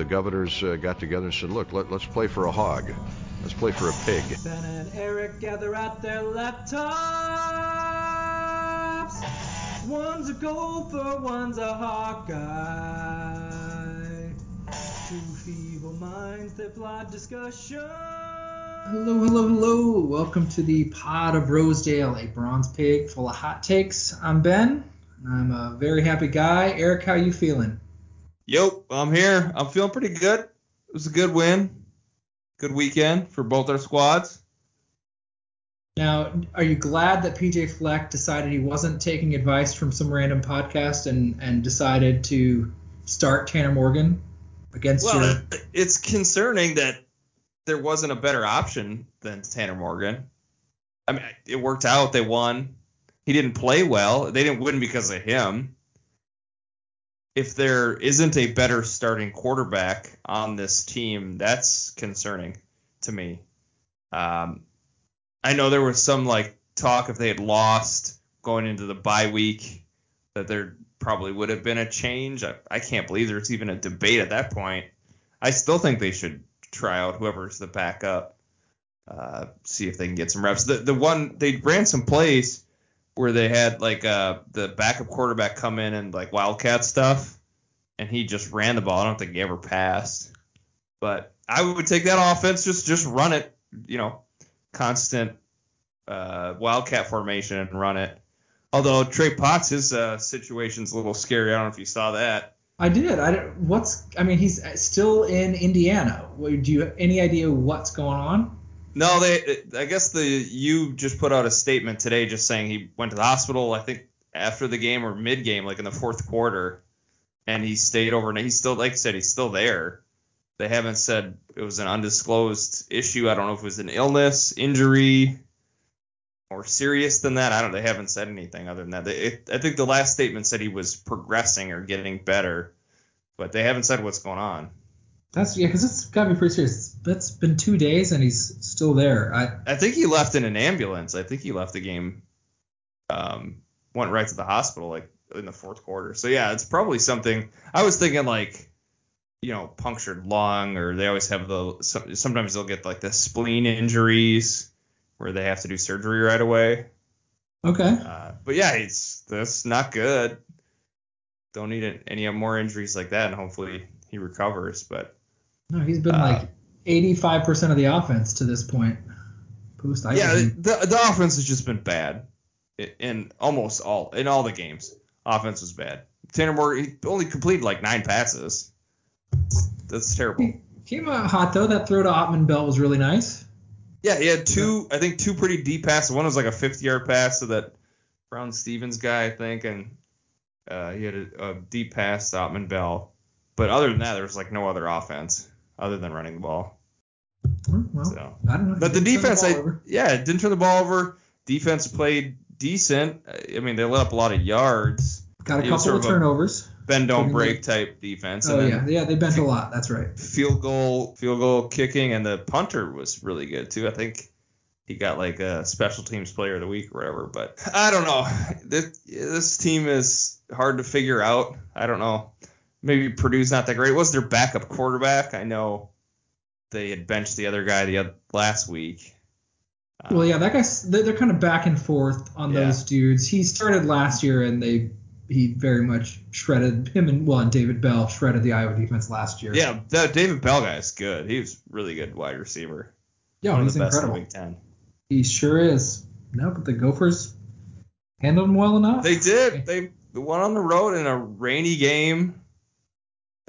The governors uh, got together and said, look, let, let's play for a hog. Let's play for a pig. Ben and Eric gather at their laptops. One's a gopher, one's a Hawkeye. Two feeble minds, their flawed discussion. Hello, hello, hello. Welcome to the Pod of Rosedale, a bronze pig full of hot takes. I'm Ben, I'm a very happy guy. Eric, how you feeling? Yo, I'm here. I'm feeling pretty good. It was a good win. Good weekend for both our squads. Now, are you glad that PJ Fleck decided he wasn't taking advice from some random podcast and, and decided to start Tanner Morgan against you? Well, your it- it's concerning that there wasn't a better option than Tanner Morgan. I mean, it worked out. They won. He didn't play well. They didn't win because of him. If there isn't a better starting quarterback on this team, that's concerning to me. Um, I know there was some like talk if they had lost going into the bye week that there probably would have been a change. I, I can't believe there's even a debate at that point. I still think they should try out whoever's the backup, uh, see if they can get some reps. The the one they ran some plays where they had like uh, the backup quarterback come in and like wildcat stuff, and he just ran the ball. I don't think he ever passed, but I would take that offense just just run it, you know, constant uh, wildcat formation and run it. Although Trey Potts, his uh, situation's a little scary. I don't know if you saw that. I did. I what's I mean he's still in Indiana. Do you have any idea what's going on? No, they. I guess the you just put out a statement today, just saying he went to the hospital. I think after the game or mid game, like in the fourth quarter, and he stayed overnight. He's still, like I said, he's still there. They haven't said it was an undisclosed issue. I don't know if it was an illness, injury, more serious than that. I don't. They haven't said anything other than that. They, it, I think the last statement said he was progressing or getting better, but they haven't said what's going on. That's yeah, because it's got me pretty serious. That's been two days and he's still there. I I think he left in an ambulance. I think he left the game, um, went right to the hospital like in the fourth quarter. So yeah, it's probably something. I was thinking like, you know, punctured lung, or they always have the. Sometimes they'll get like the spleen injuries where they have to do surgery right away. okay. Uh, but yeah, it's that's not good. Don't need any more injuries like that, and hopefully he recovers. But No, he's been Uh, like 85% of the offense to this point. Post Yeah, the the offense has just been bad i- in almost all in all the games. Offense was bad. Tanner Morgan he only completed like nine passes. That's terrible. He came out hot though. That throw to Autman-Bell was really nice. Yeah, he had two, I think two pretty deep passes. One was like a 50 yard pass to that Brown Stevens guy, I think, and uh, he had a, a deep pass to Autman-Bell. But other than that, there was like no other offense other than running the ball. Well, So. I don't know. But the He didn't turn defense, ball I, yeah, didn't turn the ball over. Defense played decent. I mean, they let up a lot of yards. got a couple sort of of turnovers. Bend don't break type defense. Oh yeah, yeah, they bent a lot. That's right. field goal, field goal kicking, and the punter was really good too. I think he got like a special teams player of the week or whatever. But I don't know. This, this team is hard to figure out. I don't know. Maybe Purdue's not that great. It was their backup quarterback. I know they had benched the other guy the oth- last week. Um, Well, yeah, that guy's they're, they're kind of back and forth on Yeah. those dudes. He started last year, and they he very much shredded him and well, and David Bell shredded the Iowa defense last year. Yeah, that David Bell guy is good. He was really good wide receiver. yeah, One he's incredible. in Big Ten. He sure is. No, but the Gophers handled him well enough. They did. They won on the road in a rainy game.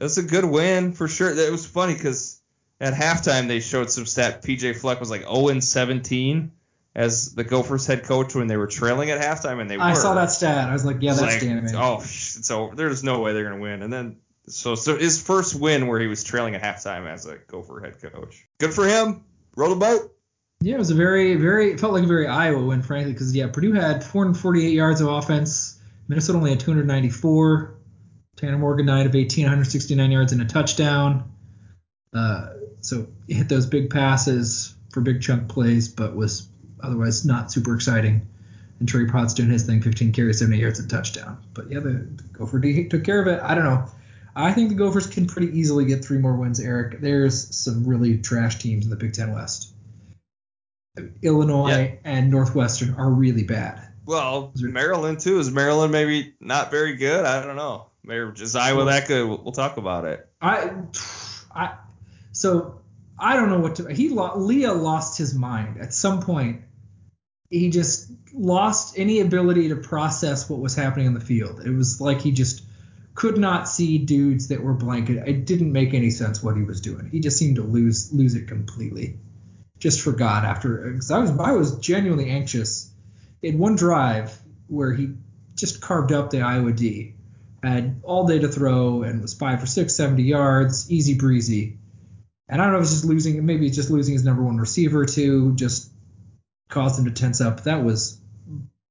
It was a good win for sure. It was funny because at halftime they showed some stat. PJ Fleck was like 0 and 17 as the Gophers head coach when they were trailing at halftime, and they were I were. saw that stat. I was like, yeah, that's like, damn it. Oh, so. There's no way they're gonna win. And then so so his first win where he was trailing at halftime as a Gopher head coach. Good for him. Roll the boat. Yeah, it was a very, very, it felt like a very Iowa win, frankly, because, yeah, Purdue had 448 yards of offense. Minnesota only had 294. Tanner Morgan, 9 of 18, 169 yards and a touchdown. Uh, so he hit those big passes for big chunk plays, but was otherwise not super exciting. And Trey Potts doing his thing, 15 carries, 78 yards and touchdown. But yeah, the Gopher D took care of it. I don't know. I think the Gophers can pretty easily get three more wins, Eric. There's some really trash teams in the Big Ten West. Illinois Yeah. and Northwestern are really bad. Well, Maryland too. Is Maryland maybe not very good? I don't know. Is Iowa that good? We'll, we'll talk about it. I, I, so I don't know what to. He Leah lost his mind at some point. He just lost any ability to process what was happening on the field. It was like he just could not see dudes that were blanket. It didn't make any sense what he was doing. He just seemed to lose lose it completely. Just forgot after. Cause I was I was genuinely anxious. In one drive where he just carved up the Iowa D, had all day to throw and was five for six, 70 yards, easy breezy. And I don't know if it's just losing, maybe it's just losing his number one receiver too, just caused him to tense up. That was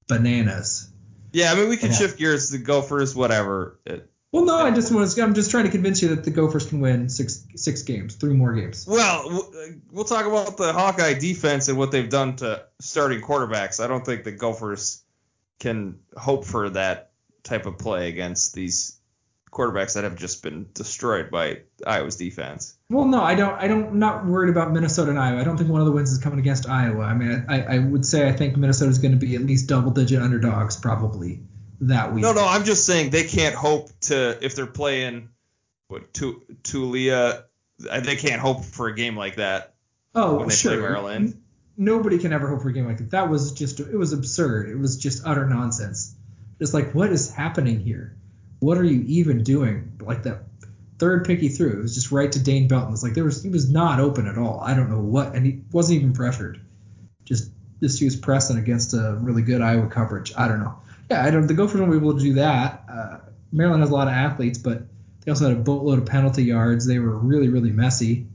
bananas. Yeah, I mean we can Yeah. shift gears to Gophers, whatever. It, Well, no, I just was, I'm just trying to convince you that the Gophers can win six six games, three more games. well, uh, we'll talk about the Hawkeye defense and what they've done to starting quarterbacks. I don't think the Gophers can hope for that type of play against these quarterbacks that have just been destroyed by Iowa's defense. Well, no, I don't. I don't. I'm not worried about Minnesota and Iowa. I don't think one of the wins is coming against Iowa. I mean, I, I would say I think Minnesota is going to be at least double digit underdogs probably that week. No, no, I'm just saying they can't hope to if they're playing what Tu- Taulia, uh, they can't hope for a game like that. Oh, when they sure. play Maryland. N- Nobody can ever hope for a game like that. That was just, it was absurd. It was just utter nonsense. Just like, what is happening here? What are you even doing? Like that third pick he threw, it was just right to Dane Belton. It was like there was, he was not open at all. I don't know what, and he wasn't even pressured. Just, just he was pressing against a really good Iowa coverage. I don't know. Yeah, I don't. The Gophers won't be able to do that. Uh, Maryland has a lot of athletes, but they also had a boatload of penalty yards. They were really, really messy.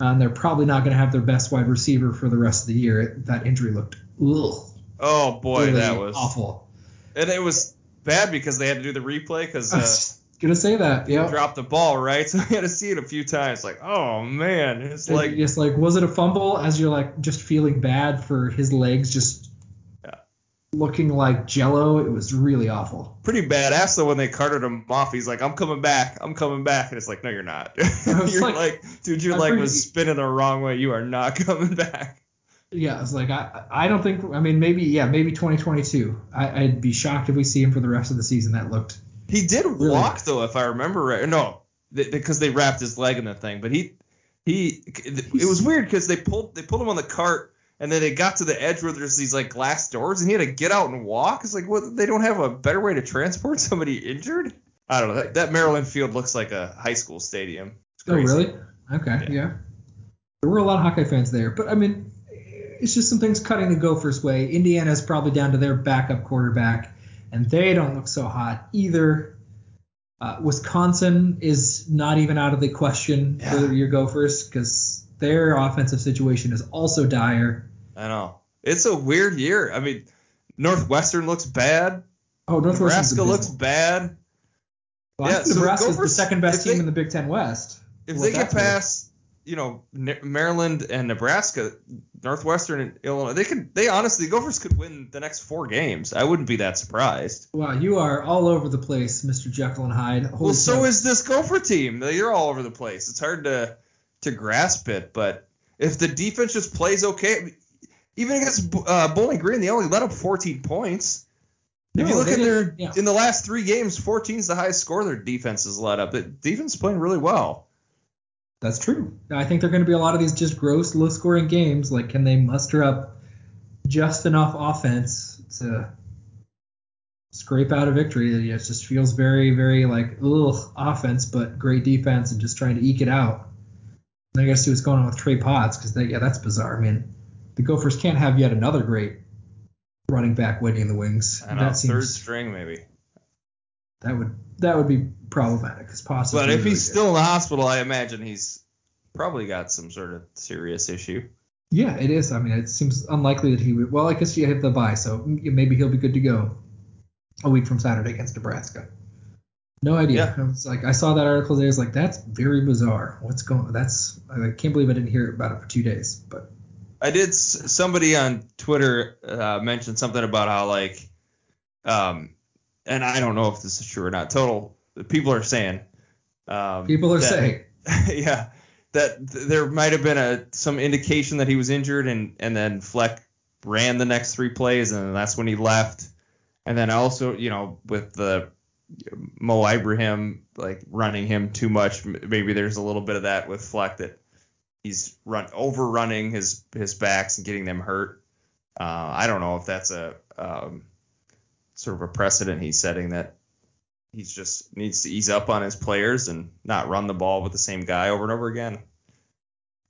And they're probably not going to have their best wide receiver for the rest of the year. It, that injury looked ugh, Oh boy, really that was awful. And it was bad because they had to do the replay because uh, gonna say that. Yeah. dropped the ball right, so we had to see it a few times. Like, oh man, it's Like, like just like, was it a fumble? As you're like just feeling bad for his legs, just Yeah. looking like Jello. It was really awful. pretty badass though when they carted him off. He's like, I'm coming back, I'm coming back, and it's like, no, you're not. you're like- like, dude, your I leg pretty- was spinning the wrong way. You are not coming back. Yeah, it's like I, I don't think. I mean, maybe yeah, maybe 2022. I, I'd be shocked if we see him for the rest of the season. That looked He did Really? walk though, if I remember right. No, because they wrapped his leg in the thing. But he, he, it was weird because they pulled they pulled him on the cart and then they got to the edge where there's these like glass doors and he had to get out and walk. It's like what they don't have a better way to transport somebody injured. I don't know. That, that Maryland field looks like a high school stadium. Oh, really? Okay, yeah. There were a lot of Hawkeye fans there, but I mean, it's just some things cutting the Gophers' way. Indiana's probably down to their backup quarterback, and they don't look so hot either. Uh, Wisconsin is not even out of the question for your Gophers because their offensive situation is also dire. I know. It's a weird year. I mean, Northwestern looks bad. Oh, Nebraska looks bad. Well, yeah, think so the Nebraska's the Gophers- second best if team they- in the Big Ten West. If they get past, you know, Maryland and Nebraska, Northwestern and Illinois, they could. They honestly, the Gophers could win the next four games. I wouldn't be that surprised. Wow, you are all over the place, Mr. Jekyll and Hyde. Holy well, so cow. is this Gopher team. You're all over the place. It's hard to to grasp it, but if the defense just plays okay, even against uh, Bowling Green, they only let up 14 points. if No, you look at their yeah. in the last three games, 14 is the highest score their defense has let up. The defense is playing really well. That's true. I think there are going to be a lot of these just gross, low scoring games. Like, can they muster up just enough offense to scrape out a victory? It just feels very, very like, ugh, offense, but great defense and just trying to eke it out. And I got to see what's going on with Trey Potts because, yeah, that's bizarre. I mean, the Gophers can't have yet another great running back waiting in the wings. I know, that third seems string maybe. That would that would be problematic because Potts. is But really, if he's good. still in the hospital, I imagine he's probably got some sort of serious issue. Yeah, it is. I mean, it seems unlikely that he would. Well, I guess you have the bye, so maybe he'll be good to go a week from Saturday against Nebraska. No idea. Yeah. I was like, I saw that article today. I was like, that's very bizarre. What's going? That's I can't believe I didn't hear about it for two days. But I did. Somebody on Twitter uh, mentioned something about how like, um, and I don't know if this is true or not. Total people are saying Um, People are that- saying. yeah, that th- there might have been a some indication that he was injured, and and then Fleck ran the next three plays, and that's when he left. And then also, you know, with the Mo Ibrahim like running him too much, maybe there's a little bit of that with Fleck that he's run overrunning his his backs and getting them hurt. Uh, I don't know if that's a um, sort of a precedent he's setting that he's just needs to ease up on his players and not run the ball with the same guy over and over again.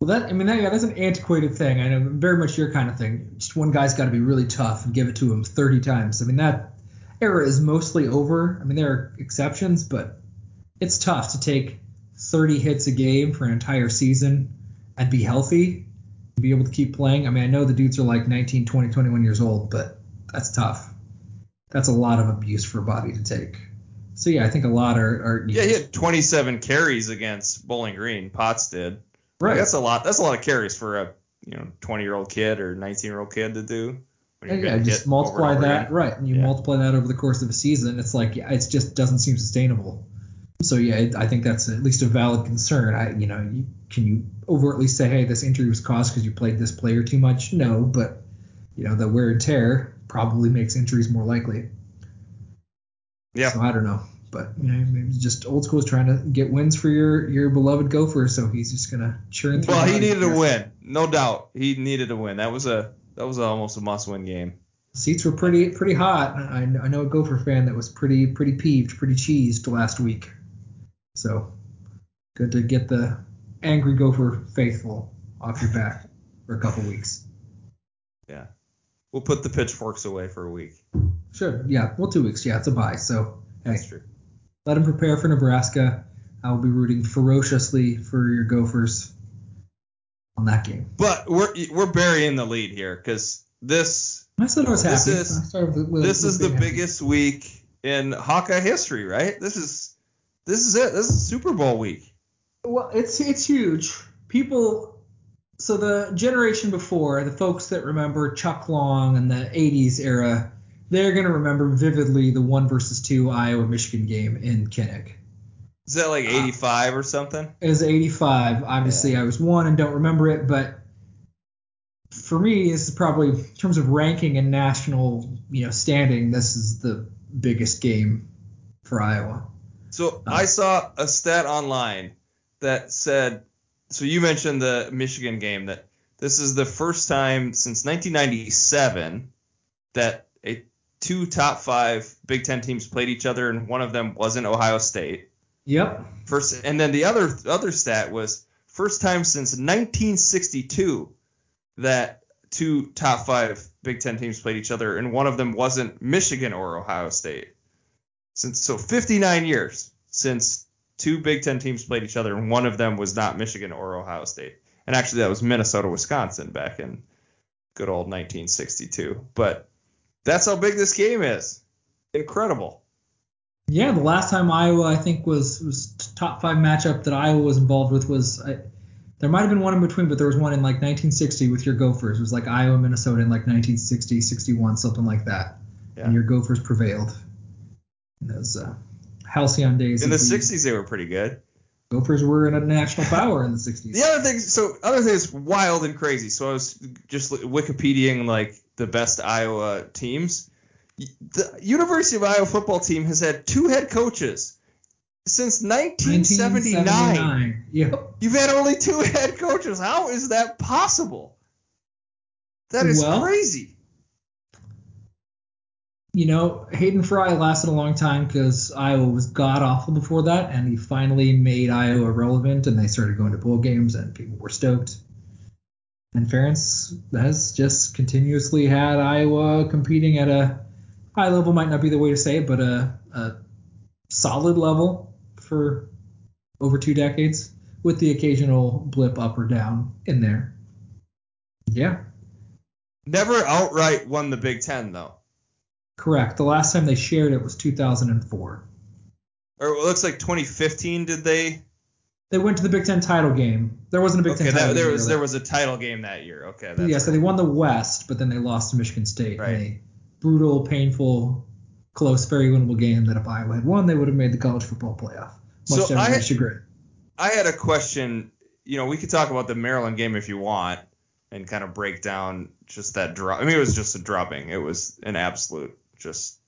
Well, that I mean, that, yeah, that's an antiquated thing. I know very much your kind of thing. Just one guy's got to be really tough and give it to him 30 times. I mean, that era is mostly over. I mean, there are exceptions, but it's tough to take 30 hits a game for an entire season and be healthy, and be able to keep playing. I mean, I know the dudes are like 19, 20, 21 years old, but that's tough. That's a lot of abuse for a body to take. So yeah, I think a lot are, are Yeah, he had 27 carries against Bowling Green. Potts did. right. That's a lot. That's a lot of carries for a you know 20 year old kid or 19 year old kid to do. Yeah, you're yeah, getting just multiply over that, again. right? And you Yeah. multiply that over the course of a season. It's like yeah, it just doesn't seem sustainable. So yeah, it, I think that's at least a valid concern. I, you know, you, can you overtly say, hey, this injury was caused because you played this player too much? No, but you know, the wear and tear probably makes injuries more likely. Yeah. So I don't know, but you know, maybe just old school is trying to get wins for your your beloved Gopher, so he's just gonna churn through. Well, he needed here. to win, no doubt. He needed to win. That was a that was almost a must win game. Seats were pretty pretty hot. I, I know a Gopher fan that was pretty pretty peeved, pretty cheesed last week. So good to get the angry Gopher faithful off your back for a couple weeks. Yeah. We'll put the pitchforks away for a week. Sure, yeah, well, two weeks. Yeah, it's a bye. So hey, That's true. let him prepare for Nebraska. I will be rooting ferociously for your Gophers on that game. But we're we're burying the lead here because this I said I was This is- with, with, this with is the happy. biggest week in Hawkeye history, right? This is this is it. This is Super Bowl week. Well, it's it's huge. People, so the generation before, the folks that remember Chuck Long and the '80s era, they're gonna remember vividly the one versus two Iowa Michigan game in Kinnick. Is that like ah. 85 or something? It was '85. Obviously, I was one and don't remember it, but for me, this is probably in terms of ranking and national, you know, standing. This is the biggest game for Iowa. So I um, saw a stat online that said, so you mentioned the Michigan game that this is the first time since 1997 that a two top five Big Ten teams played each other, and one of them wasn't Ohio State. Yep. First, and then the other other stat was first time since 1962 that two top five Big Ten teams played each other, and one of them wasn't Michigan or Ohio State. Since so 59 years since two Big Ten teams played each other, and one of them was not Michigan or Ohio State. And actually, that was Minnesota, Wisconsin back in good old 1962. But that's how big this game is. Incredible. Yeah, the last time Iowa I think was was top five matchup that Iowa was involved with was I, there might have been one in between, but there was one in like 1960 with your Gophers. It was like Iowa Minnesota in like 1960, 61, something like that. Yeah. And your Gophers prevailed. In those uh, halcyon days. In the 60s, they were pretty good. Gophers were in a national power in the 60s. The other thing, so other thing is wild and crazy. So I was just Wikipediaing like the best Iowa teams. The University of Iowa football team has had two head coaches since 1979. 1979. Yep. You've had only two head coaches. How is that possible? That is Well- crazy. You know, Hayden Fry lasted a long time because Iowa was god awful before that, and he finally made Iowa relevant, and they started going to bowl games, and people were stoked. And Ferentz has just continuously had Iowa competing at a high level, might not be the way to say it, but a, a solid level for over two decades, with the occasional blip up or down in there. Yeah, Never outright won the Big Ten though. Correct. The last time they shared it was 2004. Or it looks like 2015. Did they? They went to the Big Ten title game. There wasn't a Big Okay, Ten that, title there game. was there was a title game that year. Okay, yeah, so they won the West, but then they lost to Michigan State. Right. In a brutal, painful, close, very winnable game that if Iowa had won, they would have made the college football playoff. much So I- chagrin. I had a question. You know, we could talk about the Maryland game if you want, and kind of break down just that drop. I mean, it was just a dropping. It was an absolute just.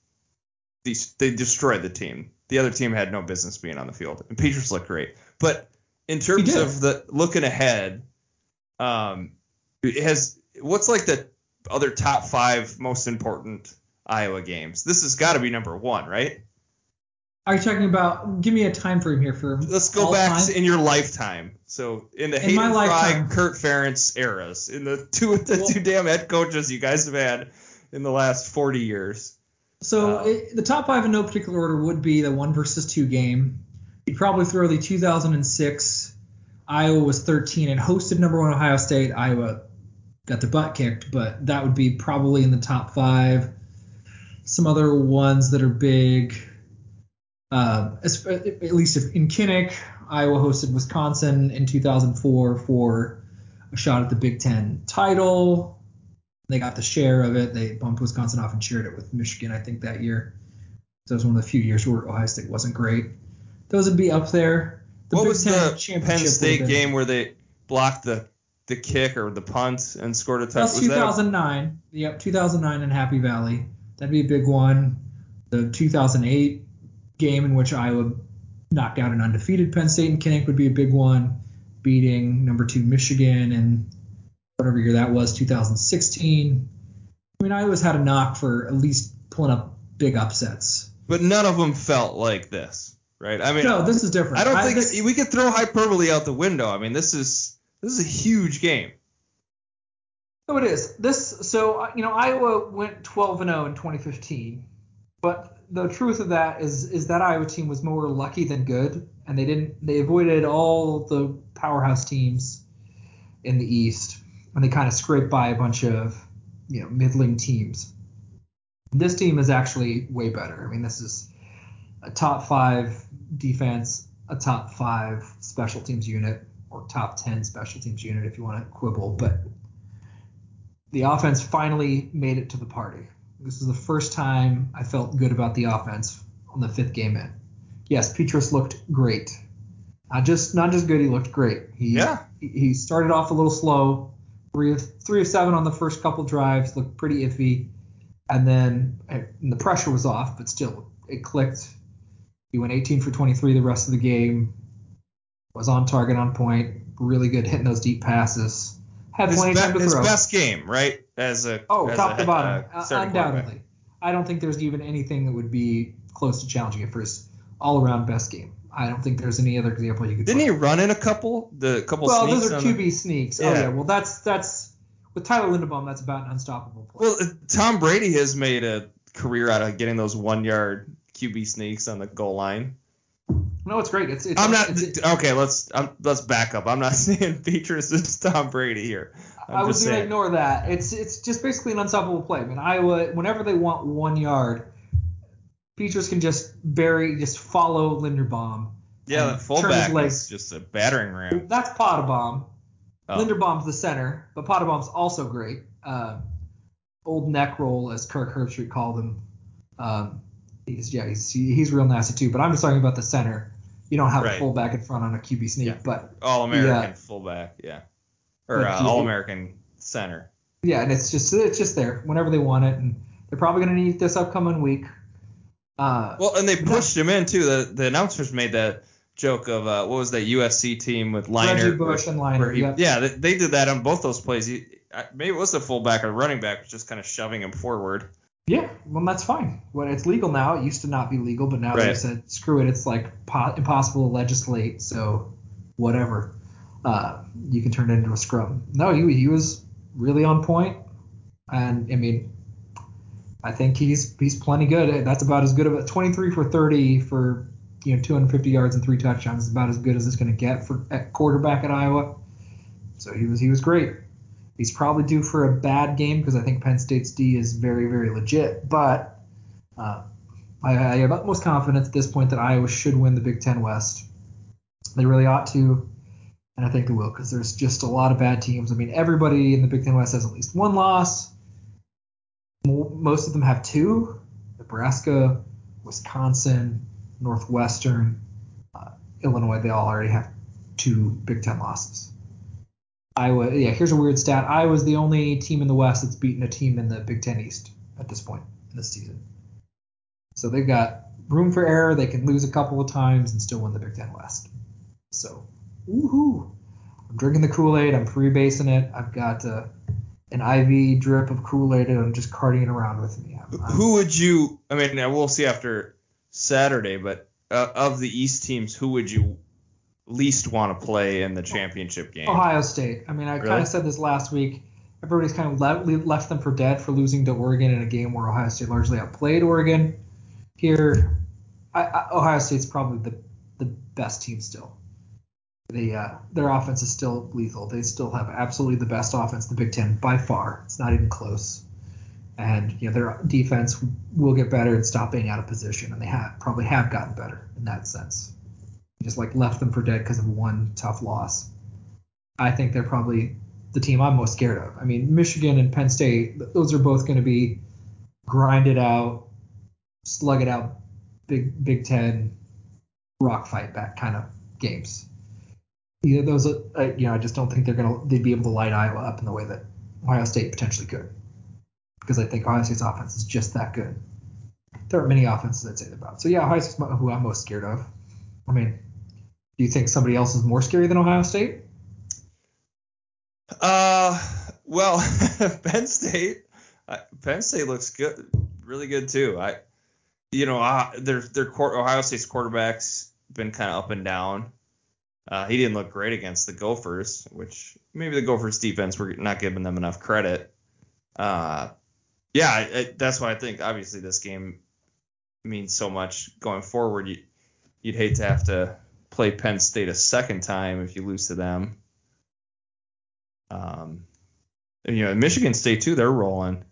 These they destroyed the team. The other team had no business being on the field, and Petras looked great. But in terms of the looking ahead, um, it has what's like the other top five most important Iowa games? This has got to be number one, right? Are you talking about? Give me a time frame here for. Let's go back time. in your lifetime. So in the In my Hayden Fry, lifetime. Kirk Ferentz eras, in the two the Well- two damn head coaches you guys have had in the last 40 years. So Uh, it, the top five in no particular order would be the one versus two game. You'd probably throw the 2006. Iowa was 13 and hosted number one Ohio State. Iowa got their butt kicked, but that would be probably in the top five. Some other ones that are big. Uh, as, at least if in Kinnick, Iowa hosted Wisconsin in 2004 for a shot at the Big Ten title. They got the share of it. They bumped Wisconsin off and shared it with Michigan, I think, that year. So it was one of the few years where Ohio State wasn't great. Those would be up there. The what Big was Ten the Penn State game where they blocked the the kick or the punt and scored a That's touchdown? Was that a- 2009. Yep, 2009 in Happy Valley. That'd be a big one. The 2008 game in which Iowa knocked out an undefeated Penn State and Kinnick would be a big one, beating number two Michigan and whatever year that was, 2016. I mean, Iowa's had a knock for at least pulling up big upsets. but none of them felt like this, right? I mean, No, this is different. I don't think this- we could throw hyperbole out the window. I mean, this is this is a huge game. So it is. This so uh, you know Iowa went 12 and 0 in 2015, but the truth of that is is that Iowa team was more lucky than good, and they didn't they avoided all the powerhouse teams in the East, and they kind of scraped by a bunch of you know middling teams. This team is actually way better. I mean, this is a top five defense, a top five special teams unit, or top 10 special teams unit if you want to quibble, but the offense finally made it to the party. This is the first time I felt good about the offense on the fifth game in. Yes, Petras looked great. Not just not just good, he looked great. He Yeah. he- he started off a little slow. Three of three of seven on the first couple drives looked pretty iffy, and then and the pressure was off, but still it clicked. He went 18 for 23 the rest of the game. Was on target, on point, really good hitting those deep passes. Had His, plenty of time be- to his throw. best game, right? As a Oh, as top a, to bottom, uh, undoubtedly. I don't think there's even anything that would be close to challenging it for his all-around best game. I don't think there's any other example you could. Didn't he run in a couple? The couple Well, those are the- QB sneaks. Oh Yeah. yeah. Well, that's that's with Tyler Linderbaum. That's about an unstoppable play. Well, uh, Tom Brady has made a career out of getting those one yard QB sneaks on the goal line. no, it's great. It's, it's I'm not It's, okay. Let's um, let's back up. I'm not saying Petras is Tom Brady here. I'm I was going to ignore that. It's it's just basically an unstoppable play. I mean, Iowa, whenever they want one yard, Petras can just bury, just follow Linderbaum. yeah, the fullback is just a battering ram. That's Pottebaum. Oh. Linderbaum's the center, but Pottebaum's also great. Uh, old neck roll, as Kirk Herbstreit called him. Um, he's yeah, he's he's real nasty too. But I'm just talking about the center. You don't have Right. a fullback in front on a QB sneak, Yeah. but All American Yeah. fullback, yeah, or uh, All American center. yeah, and it's just it's just there whenever they want it, and they're probably going to need this upcoming week. Uh, Well, and they pushed him in too. The the announcers made that joke of uh, what was that USC team with Leinart? Reggie Bush and Leinart, he- yep. Yeah, they, they did that on both those plays. He, maybe it was the fullback or running back was just kind of shoving him forward. Yeah, well, that's fine. Well, it's legal now. It used to not be legal, but now they Right. said screw it. It's like po- impossible to legislate, so whatever. Uh, you can turn it into a scrum. No, he he was really on point, and I mean, I think he's he's plenty good. That's about as good of a 23 for 30 for you know 250 yards and three touchdowns is about as good as it's going to get for at quarterback at Iowa. So he was he was great. He's probably due for a bad game because I think Penn State's D is very, very legit. But uh, I, I have utmost confidence at this point that Iowa should win the Big Ten West. They really ought to, and I think they will because there's just a lot of bad teams. I mean, everybody in the Big Ten West has at least one loss. Mo- Most of them have two: Nebraska, Wisconsin, Northwestern. Uh, Illinois, they all already have two Big Ten losses. Iowa, yeah, here's a weird stat. Iowa's the only team in the West that's beaten a team in the Big Ten East at this point in this season. So they've got room for error. They can lose a couple of times and still win the Big Ten West. So, woohoo! I'm drinking the Kool-Aid. I'm freebasing it. I've got uh, an IV drip of Kool-Aid and I'm just carting it around with me. I'm, I'm, Who would you? I mean, we'll see after Saturday, but uh, of the East teams, who would you least want to play in the championship game? Ohio State. I mean, I kind of said this last week. Everybody's kind of le- left them for dead for losing to Oregon in a game where Ohio State largely outplayed Oregon. Here, I, I, Ohio State's probably the the best team still. They, uh, their offense is still lethal. They still have absolutely the best offense in the Big Ten by far. It's not even close. And you know their defense will get better and stop being out of position, and they have probably have gotten better in that sense. Just like left them for dead because of one tough loss. I think they're probably the team I'm most scared of. I mean, Michigan and Penn State, those are both going to be grinded out, slug it out, big Big Ten rock fight back kind of games. You know, those, uh, you know, I just don't think they're gonna they'd be able to light Iowa up in the way that Ohio State potentially could, because I think Ohio State's offense is just that good. There are many offenses I'd say about. So yeah, Ohio State's who I'm most scared of. I mean, do you think somebody else is more scary than Ohio State? Uh, well, Penn State. Penn State looks good, really good too. I, you know, their their quar- Ohio State's quarterback's been kind of up and down. Uh, he didn't look great against the Gophers, which maybe the Gophers defense were not giving them enough credit. Uh, yeah, I, I, that's why I think obviously this game means so much going forward. You, you'd hate to have to play Penn State a second time if you lose to them. Um, and, you know, Michigan State too, they're rolling.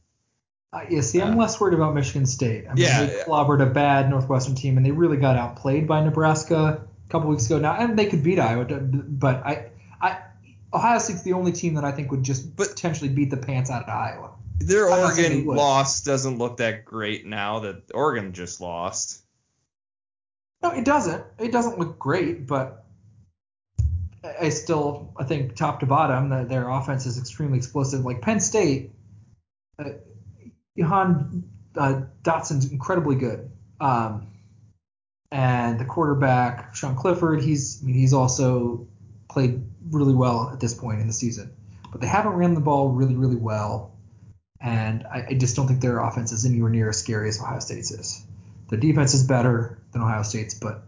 Uh, yeah, see, I'm Uh, less worried about Michigan State. I mean, Yeah, they clobbered a bad Northwestern team, and they really got outplayed by Nebraska a couple weeks ago. Now, and they could beat Iowa, but I, I, Ohio State's the only team that I think would just But- potentially beat the pants out of Iowa. Their I'm not saying they Oregon loss doesn't look that great now that Oregon just lost. No, it doesn't. It doesn't look great, but I I still, I think top to bottom, that their offense is extremely explosive. Like Penn State, uh, Jahan uh, Dotson's incredibly good, um, and the quarterback Sean Clifford, he's, I mean, he's also played really well at this point in the season, but they haven't ran the ball really, really well, and I, I just don't think their offense is anywhere near as scary as Ohio State's is. Their defense is better than Ohio State's, but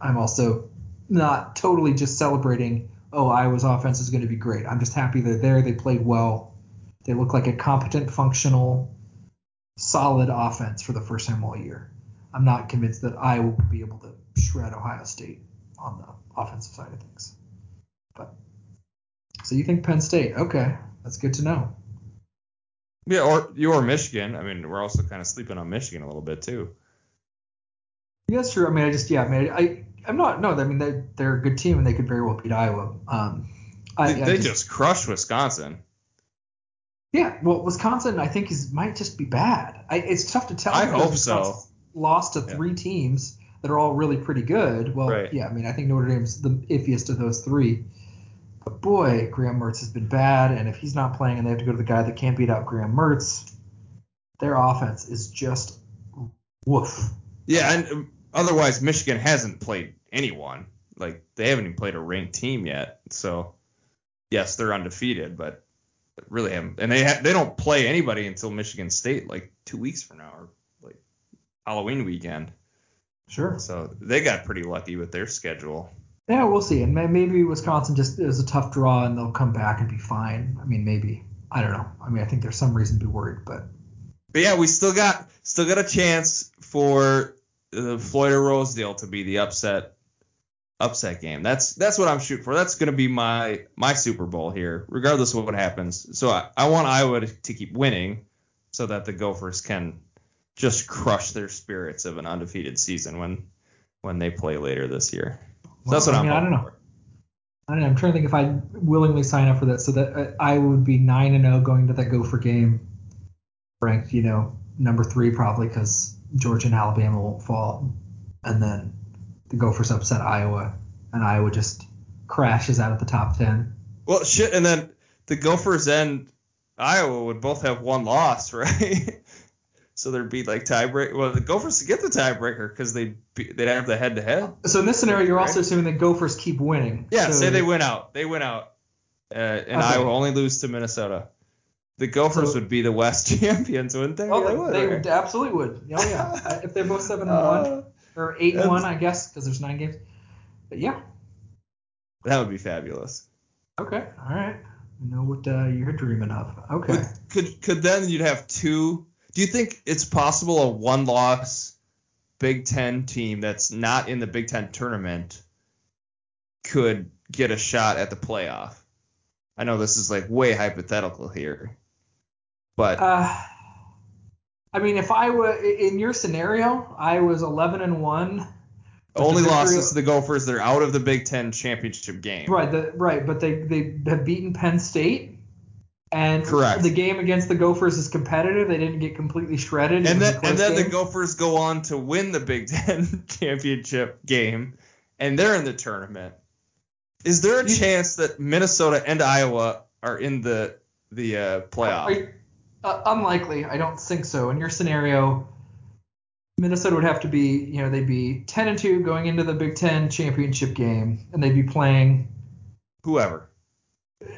I'm also not totally just celebrating, oh, Iowa's offense is going to be great. I'm just happy they're there. They played well. They look like a competent, functional, solid offense for the first time all year. I'm not convinced that I will be able to shred Ohio State on the offensive side of things. But so you think Penn State? Okay, that's good to know. Yeah, or you or Michigan. I mean, we're also kind of sleeping on Michigan a little bit too. Yeah, that's true. I mean, I just yeah, I mean, I I'm not no. I mean, they they're a good team and they could very well beat Iowa. Um, I, They, I they just, crushed Wisconsin. yeah. Well, Wisconsin, I think is might just be bad. I, it's tough to tell. I hope so. Lost to Yeah. three teams that are all really pretty good. Well, Right. yeah. I mean, I think Notre Dame's the iffiest of those three. But boy, Graham Mertz has been bad, and if he's not playing and they have to go to the guy that can't beat out Graham Mertz, their offense is just woof. Yeah, and um, otherwise Michigan hasn't played anyone. Like they haven't even played a ranked team yet. So yes, they're undefeated, but really haven't. And they ha- they don't play anybody until Michigan State like two weeks from now or Halloween weekend. Sure. So they got pretty lucky with their schedule. Yeah, we'll see. And maybe Wisconsin just is a tough draw and they'll come back and be fine. I mean, maybe. I don't know. I mean, I think there's some reason to be worried, but But yeah, we still got still got a chance for the Floyd of Rosedale to be the upset upset game. That's that's what I'm shooting for. That's going to be my my Super Bowl here, regardless of what happens. So I, I want Iowa to, to keep winning, so that the Gophers can just crush their spirits of an undefeated season when when they play later this year. So that's what I I'm. mean, I don't know. for. I don't know. I'm trying to think if I willingly sign up for that so that uh, I would be 9 and 0 going to that Gopher game, ranked, you know, number three probably because Georgia and Alabama won't fall. And then the Gophers upset Iowa. and Iowa just crashes out of the top ten. Well, shit, and then the Gophers and Iowa would both have one loss, right? So there'd be like tiebreak. Well, the Gophers to get the tiebreaker because they they'd have the head to head. So in this scenario, you're Right. also assuming that Gophers keep winning. Yeah, So- say they win out. They win out, uh, and Okay. Iowa only lose to Minnesota. The Gophers So- would be the West champions, wouldn't they? Oh, Yeah, they, would, they absolutely would. Oh yeah, if they're both seven and Uh, one or eight and one, I guess, because there's nine games. But yeah, that would be fabulous. okay, all right. I know what uh, you're dreaming of. Okay. But could could then you'd have two? Do you think it's possible a one loss Big Ten team that's not in the Big Ten tournament could get a shot at the playoff? I know this is like way hypothetical here, but Uh, I mean, if I were in your scenario, I was 11 and one. only losses to the Gophers. They're out of the Big Ten championship game. Right, the, right, but they they have beaten Penn State, and Correct. the game against the Gophers is competitive. They didn't get completely shredded. And then close and then the. Gophers go on to win the Big Ten championship game, and they're in the tournament. Is there a chance that Minnesota and Iowa are in the the uh, playoff? You- uh, unlikely. I don't think so. In your scenario, Minnesota would have to be, you know, they'd be 10 and 2 going into the Big Ten championship game, and they'd be playing. Whoever,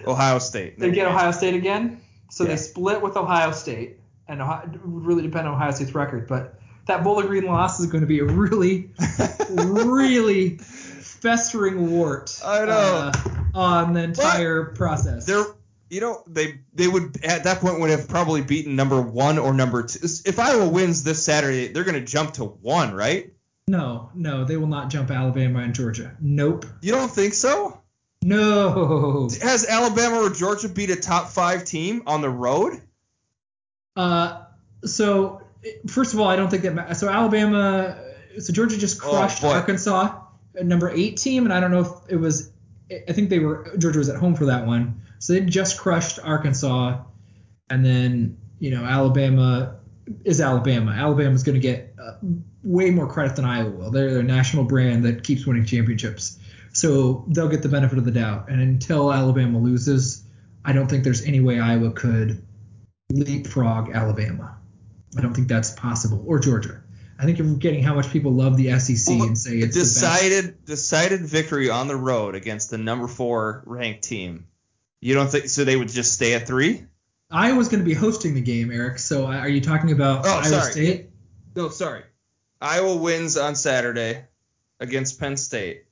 Ohio State. They'd get Ohio State again, so Yeah. they split with Ohio State, and Ohio, it would really depend on Ohio State's record. But that Bowling Green loss is going to be a really, really festering wart. I know. uh, on the entire process. They're you know they they would at that point would have probably beaten number one or number two. If Iowa wins this Saturday, they're going to jump to one, right? No, no, they will not jump Alabama and Georgia. Nope. You don't think so? No. Has Alabama or Georgia beat a top five team on the road? Uh, so first of all, I don't think that. Ma- so Alabama, so Georgia just Oh, crushed boy. Arkansas, number eight team, and I don't know if it was. I think they were Georgia was at home for that one, so they just crushed Arkansas, and then you know Alabama is Alabama. Alabama's going to get uh, way more credit than Iowa will. They're a national brand that keeps winning championships, so they'll get the benefit of the doubt. And until Alabama loses, I don't think there's any way Iowa could leapfrog Alabama. I don't think that's possible, or Georgia. I think you're forgetting how much people love the SEC Well, and say it's the best. decided decided victory on the road against the number four ranked team. You don't think so? They would just stay at three? Iowa's going to be hosting the game, Eric. So uh, are you talking about Oh, Iowa sorry. State? No, sorry. Iowa wins on Saturday against Penn State.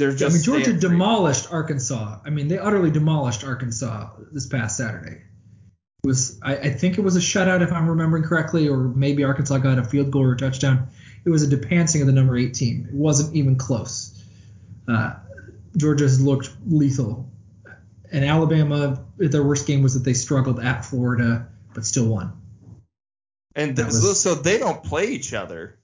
They're I mean, Georgia stay at three. demolished Arkansas. I mean, they utterly demolished Arkansas this past Saturday. It was I, I think it was a shutout if I'm remembering correctly, or maybe Arkansas got a field goal or a touchdown. It was a depancing of the number eight team. It wasn't even close. Uh, Georgia's looked lethal, and Alabama. Their worst game was that they struggled at Florida, but still won. and th- was- so they don't play each other.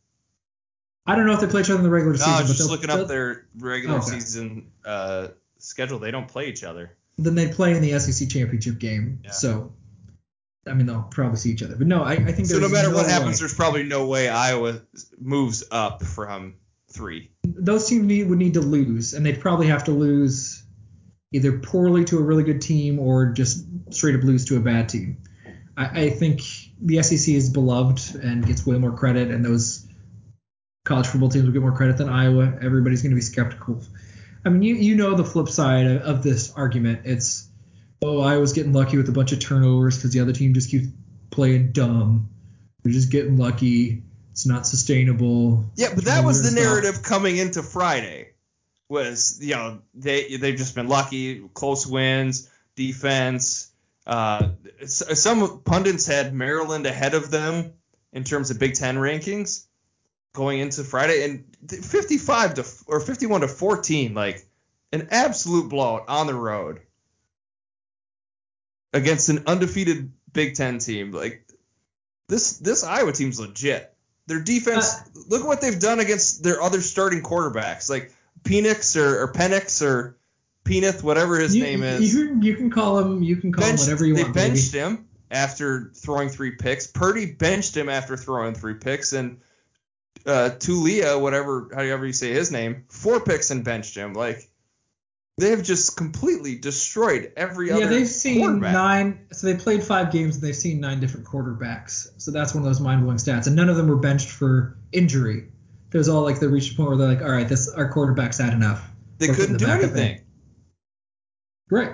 I don't know if they play each other in the regular No, season, I was but just they'll- looking up their regular Okay. season uh, schedule. They don't play each other. then they play in the SEC championship game. Yeah. So, I mean, they'll probably see each other. But no, I, I think So no matter what way. happens, there's probably no way Iowa moves up from three. those teams need, would need to lose, and they'd probably have to lose either poorly to a really good team or just straight up lose to a bad team. I, I think the SEC is beloved and gets way more credit, and those college football teams will get more credit than Iowa. Everybody's going to be skeptical. I mean, you you know the flip side of, of this argument. It's oh, Iowa's getting lucky with a bunch of turnovers because the other team just keeps playing dumb. They're just getting lucky. It's not sustainable. Yeah, but that was the stuff. narrative coming into Friday. Was you know they they've just been lucky, close wins, defense. Uh, some pundits had Maryland ahead of them in terms of Big Ten rankings going into Friday, and 55 to or 51 to 14, like an absolute blowout on the road against an undefeated Big Ten team. Like this this Iowa team's legit. Their defense, Uh, look at what they've done against their other starting quarterbacks, like Penix or, or Penix or Penith, whatever his you, name is. You, you can call him. You can call Benched- him whatever you they want. They benched baby. him after throwing three picks. Purdy benched him after throwing three picks, and uh, Taulia, whatever, however you say his name, four picks and benched him. Like they have just completely destroyed every other. Yeah, they've seen nine. So they played five games and they've seen nine different quarterbacks. So that's one of those mind-blowing stats. And none of them were benched for injury. It was all like they reached a point where they're like, all right, this our quarterback's had enough. They couldn't the do anything. Great.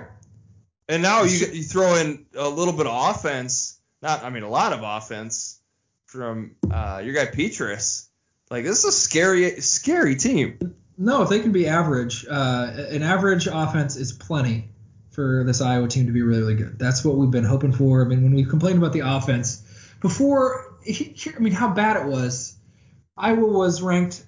And now you you throw in a little bit of offense, not I mean a lot of offense from uh, your guy Petras. Like this is a scary scary team. No, if they can be average, uh, an average offense is plenty for this Iowa team to be really, really good. That's what we've been hoping for. I mean, when we complained about the offense before, I mean, how bad it was. Iowa was ranked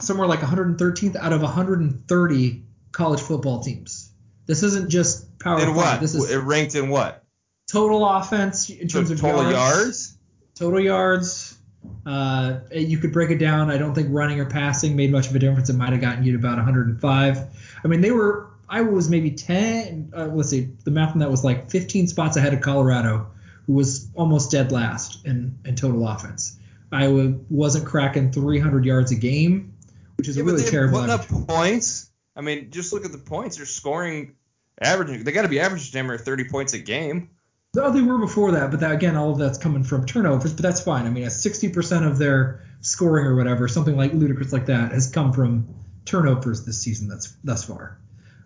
somewhere like 113th out of 130 college football teams. This isn't just power In what? This is it ranked in what? total offense in terms So of total yards yards. total yards. Uh, you could break it down. I don't think running or passing made much of a difference. It might have gotten you to about 105. I mean, they were Iowa was maybe 10. Uh, let's see, the math on that was like 15 spots ahead of Colorado, who was almost dead last in, in total offense. Iowa wasn't cracking 300 yards a game, which is Yeah, a but really they're terrible. putting average. up points. I mean, just look at the points. They're scoring, averaging. They got to be averaging damn near 30 points a game. Oh, they were before that, but that, again, all of that's coming from turnovers, but that's fine. I mean, 60% of their scoring or whatever, something like ludicrous like that, has come from turnovers this season. That's thus far.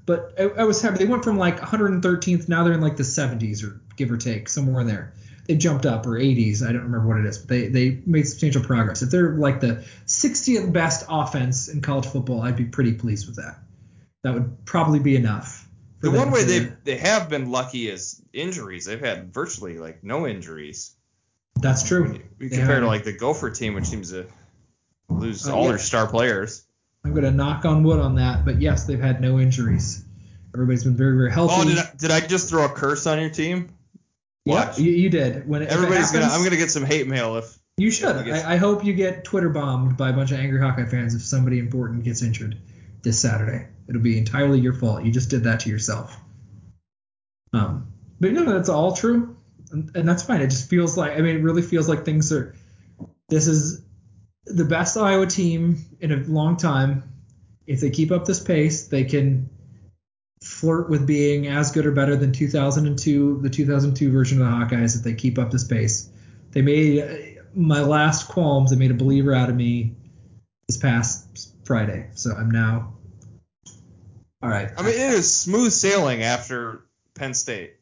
But I, I was happy. They went from like 113th, now they're in like the 70s or give or take, somewhere in there. They jumped up or 80s. I don't remember what it is, but they they made substantial progress. If they're like the 60th best offense in college football, I'd be pretty pleased with that. That would probably be enough. The one way they they have been lucky is injuries. They've had virtually like no injuries. That's true. We They compare have- to like the Gopher team, which seems to lose Uh, all yeah. their star players. I'm going to knock on wood on that, but yes, they've had no injuries. Everybody's been very, very healthy. Oh, did I, did I just throw a curse on your team? Watch. you, you did. When it Everybody's gonna. I'm gonna get some hate mail if. You should. if I, I hope you get Twitter bombed by a bunch of angry Hawkeye fans if somebody important gets injured this Saturday. It'll be entirely your fault. You just did that to yourself. Um, but no, that's all true, and, and that's fine. It just feels like. I mean, it really feels like things are. This is the best Iowa team in a long time. If they keep up this pace, they can flirt with being as good or better than 2002, the 2002 version of the Hawkeyes. If they keep up this pace, they made uh, my last qualms. They made a believer out of me this past Friday. So I'm now. All right. I mean, it is smooth sailing after Penn State.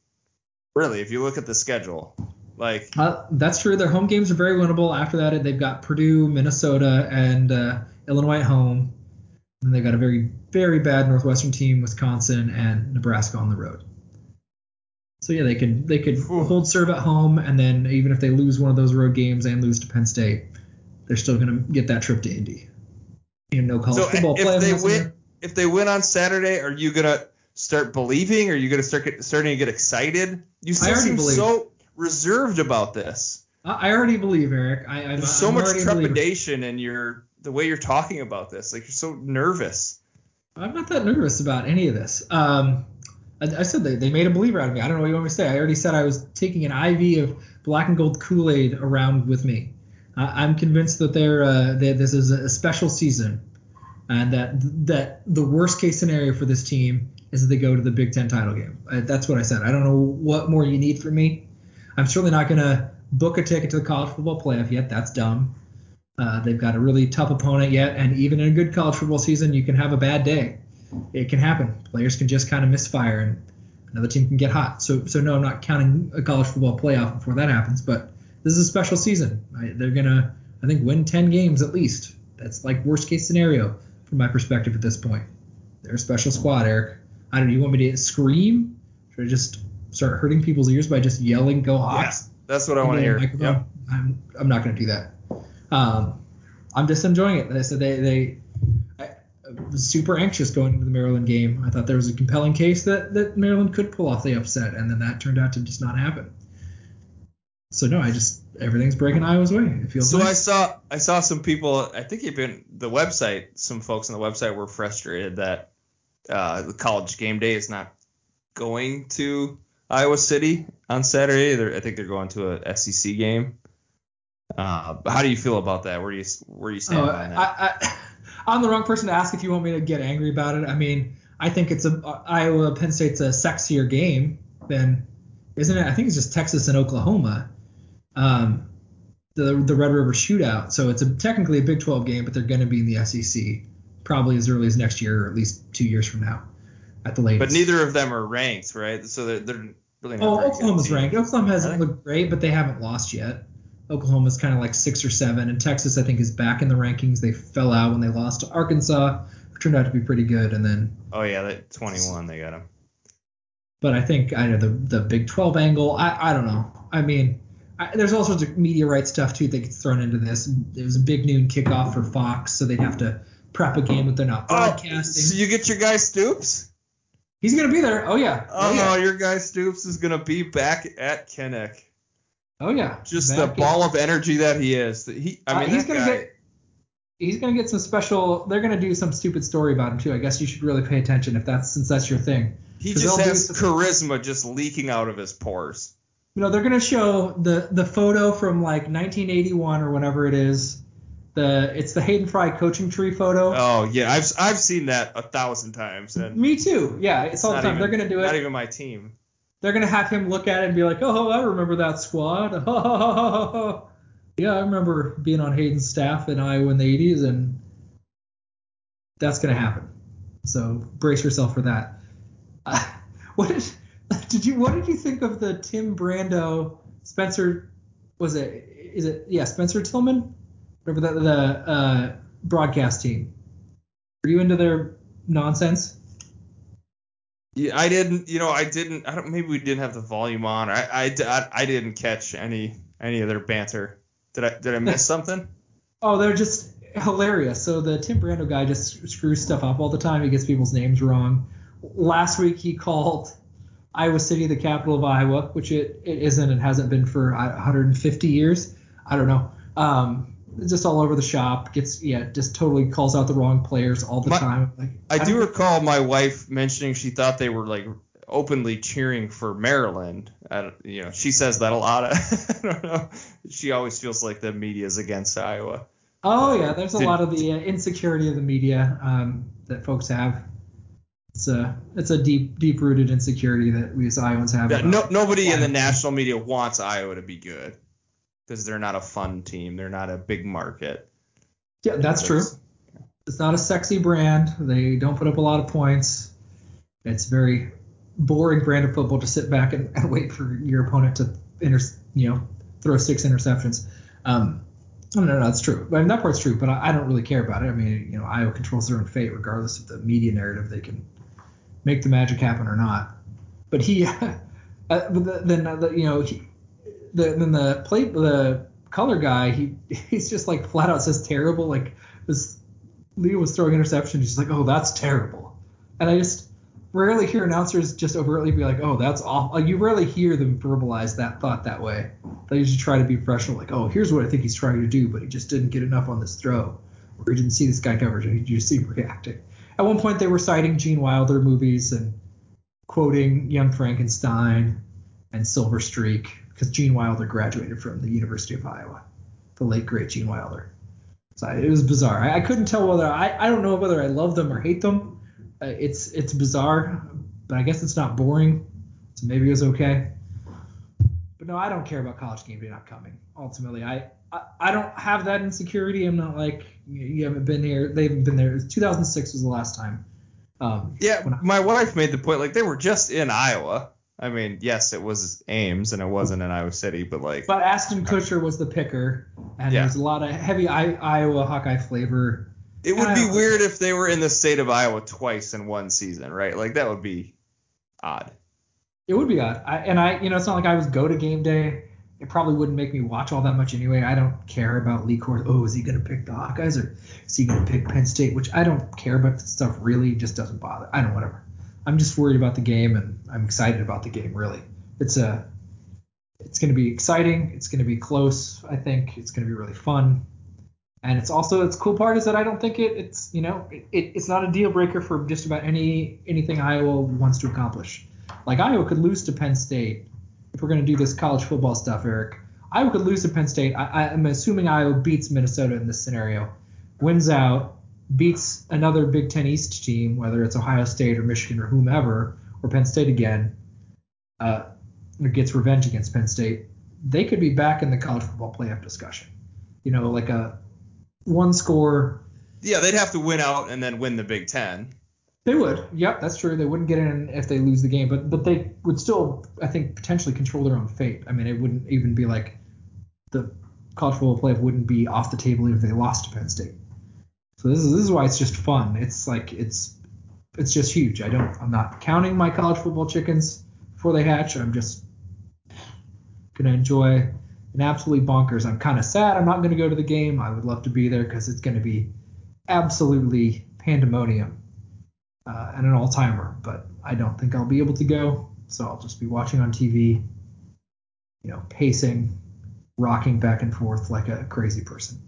Really, if you look at the schedule, like Uh, that's true. Their home games are very winnable. After that, they've got Purdue, Minnesota, and uh, Illinois at home. And they've got a very, very bad Northwestern team, Wisconsin, and Nebraska on the road. So yeah, they could they could hold serve at home, and then even if they lose one of those road games and lose to Penn State, they're still going to get that trip to Indy. And no college so football if they win, if they win on Saturday, are you gonna start believing? Are you gonna start get, starting to get excited? You still seem believe. so reserved about this. I already believe Eric. I, I'm, There's so I'm much already a believer. trepidation in your the way you're talking about this. Like you're so nervous. I'm not that nervous about any of this. Um, I, I said they, they made a believer out of me. I don't know what you want me to say. I already said I was taking an IV of black and gold Kool Aid around with me. I, I'm convinced that they're uh, that this is a special season, and that that the worst case scenario for this team is that they go to the Big Ten title game. That's what I said. I don't know what more you need from me. I'm certainly not going to book a ticket to the college football playoff yet. That's dumb. Uh, they've got a really tough opponent yet, and even in a good college football season, you can have a bad day. It can happen. Players can just kind of misfire, and another team can get hot. So, so no, I'm not counting a college football playoff before that happens. But this is a special season. I, they're gonna, I think, win 10 games at least. That's like worst case scenario from my perspective at this point. They're a special squad, Eric. I don't. know. You want me to scream? Should I just start hurting people's ears by just yelling "Go Hawks"? That's what I want to hear. Yep. I'm I'm not going to do that. Um, I'm just enjoying it. They said they they I, I was super anxious going into the Maryland game. I thought there was a compelling case that that Maryland could pull off the upset, and then that turned out to just not happen. So no, I just everything's breaking Iowa's way. It feels So I saw I saw some people. I think even the website. Some folks on the website were frustrated that uh, the college game day is not going to Iowa City on Saturday. They're, I think they're going to a SEC game. Uh, how do you feel about that? Where do you where do you stand Oh, on that? I, I, I'm the wrong person to ask if you want me to get angry about it. I mean, I think it's a uh, Iowa Penn State's a sexier game than, isn't it? I think it's just Texas and Oklahoma, um, the the Red River Shootout. So it's a technically a Big 12 game, but they're going to be in the SEC probably as early as next year, or at least two years from now, at the latest. but neither of them are ranked, right? So they're, they're really not Oh, Oklahoma's ranked. Oklahoma hasn't looked great, but they haven't lost yet. Oklahoma's kind of like six or seven, and Texas I think is back in the rankings. They fell out when they lost to Arkansas, who turned out to be pretty good, and then. Oh yeah, that 21 they got him. But I think I know the the Big 12 angle. I I don't know. I mean, I, there's all sorts of media rights stuff too that gets thrown into this. It was a big noon kickoff for Fox, so they'd have to prep a game that they're not broadcasting. so you get your guy Stoops? He's gonna be there. Oh yeah. Oh, Oh yeah. your guy Stoops is gonna be back at Kinnick. Oh yeah. Just Back the ball of energy that he is. He, I Uh, mean, he's gonna guy, get he's gonna get some special. They're gonna do some stupid story about him too. I guess you should really pay attention if that's since that's your thing. He just has charisma just leaking out of his pores. You know, they're gonna show the the photo from like 1981 or whatever it is. The it's the Hayden Fry coaching tree photo. Oh yeah, I've I've seen that a thousand times, and Me too. Yeah, it's all the time. even- they're gonna do it. Not even my team. They're gonna have him look at it and be like, "Oh, I remember that squad." yeah, I remember being on Hayden's staff in Iowa in the 80s, and that's gonna happen. So brace yourself for that. Uh, what did did you what did you think of the Tim Brando Spencer? Was it is it yeah Spencer Tillman? Whatever the the uh, broadcast team. Are you into their nonsense? Yeah, I didn't. You know, I didn't. I don't. Maybe we didn't have the volume on. I I, I, I didn't catch any any of their banter. Did I did I miss something? Oh, they're just hilarious. So the Tim Brando guy just screws stuff up all the time. He gets people's names wrong. Last week he called Iowa City the capital of Iowa, which it, it isn't and hasn't been for uh, 150 years. I don't know. Um, just all over the shop. Gets yeah, just totally calls out the wrong players all the My- time. Like I do don't- recall my wife mentioning she thought they were like openly cheering for Maryland. I don't, you know, she says that a lot. I don't know. She always feels like the media is against Iowa. Oh yeah, there's a Did- lot of the uh, insecurity of the media um, that folks have. It's a it's a deep deep rooted insecurity that we as Iowans have. Yeah, no, nobody in the Yeah. national media wants Iowa to be good because they're not a fun team. They're not a big market. Yeah, that's true. It's not a sexy brand. They don't put up a lot of points. It's very boring brand of football to sit back and, and wait for your opponent to inter, you know, throw six interceptions. Um, no, no, no, that's true. I mean, that part's true, but I, I don't really care about it. I mean, you know, Iowa controls their own fate regardless of the media narrative. They can make the magic happen or not. But he, uh, but the, then uh, the, you know, he, the, then the plate the color guy, he he's just like flat out says terrible. Like this Leo was throwing interception, he's like, oh, that's terrible. And I just rarely hear announcers just overtly be like, oh, that's awful. You rarely hear them verbalize that thought that way. They usually try to be professional, like, oh, here's what I think he's trying to do, but he just didn't get enough on this throw, or he didn't see this guy coverage, and he just see him reacting. At one point, they were citing Gene Wilder movies and quoting Young Frankenstein and Silver Streak because Gene Wilder graduated from the University of Iowa, the late great Gene Wilder. So it was bizarre. I, I couldn't tell whether I I don't know whether I love them or hate them. Uh, it's it's bizarre, but I guess it's not boring. So maybe it was okay. But no, I don't care about college game day not coming. Ultimately, I, I I don't have that insecurity. I'm not like you, haven't been here. They haven't been there. 2006 was the last time. Um, Yeah, I- my wife made the point like they were just in Iowa. I mean, yes, it was Ames and it wasn't in Iowa City, but like But Ashton Kutcher was the picker, and Yeah. there's a lot of heavy I, Iowa Hawkeye flavor. it would be weird if they were in the state of Iowa twice in one season, right? Like that would be odd. It would be odd. I, and I, you know, it's not like I was go to game day. It probably wouldn't make me watch all that much anyway. I don't care about Lee Corso. Oh, is he going to pick the Hawkeyes or is he going to pick Penn State? Which I don't care about. Stuff really just doesn't bother. I don't whatever. I'm just worried about the game and I'm excited about the game. Really, it's a, it's going to be exciting. It's going to be close. I think it's going to be really fun. And it's also its cool part is that I don't think it it's you know it, it, it's not a deal breaker for just about any anything Iowa wants to accomplish. Like Iowa could lose to Penn State if we're going to do this college football stuff, Eric. Iowa could lose to Penn State. I, I'm assuming Iowa beats Minnesota in this scenario, wins out, beats another Big Ten East team, whether it's Ohio State or Michigan or whomever, or Penn State again, uh, gets revenge against Penn State. They could be back in the college football playoff discussion. You know, like a one score. Yeah, they'd have to win out and then win the Big Ten. They would. Yep, that's true. They wouldn't get in if they lose the game, but but they would still, I think, potentially control their own fate. I mean, it wouldn't even be like the college football playoff wouldn't be off the table if they lost to Penn State. So this is this is why it's just fun. It's like it's it's just huge. I don't I'm not counting my college football chickens before they hatch. I'm just gonna enjoy an absolutely bonkers. I'm kind of sad I'm not gonna go to the game. I would love to be there because it's gonna be absolutely pandemonium uh, and an all timer. But I don't think I'll be able to go. So I'll just be watching on TV. You know, pacing, rocking back and forth like a crazy person.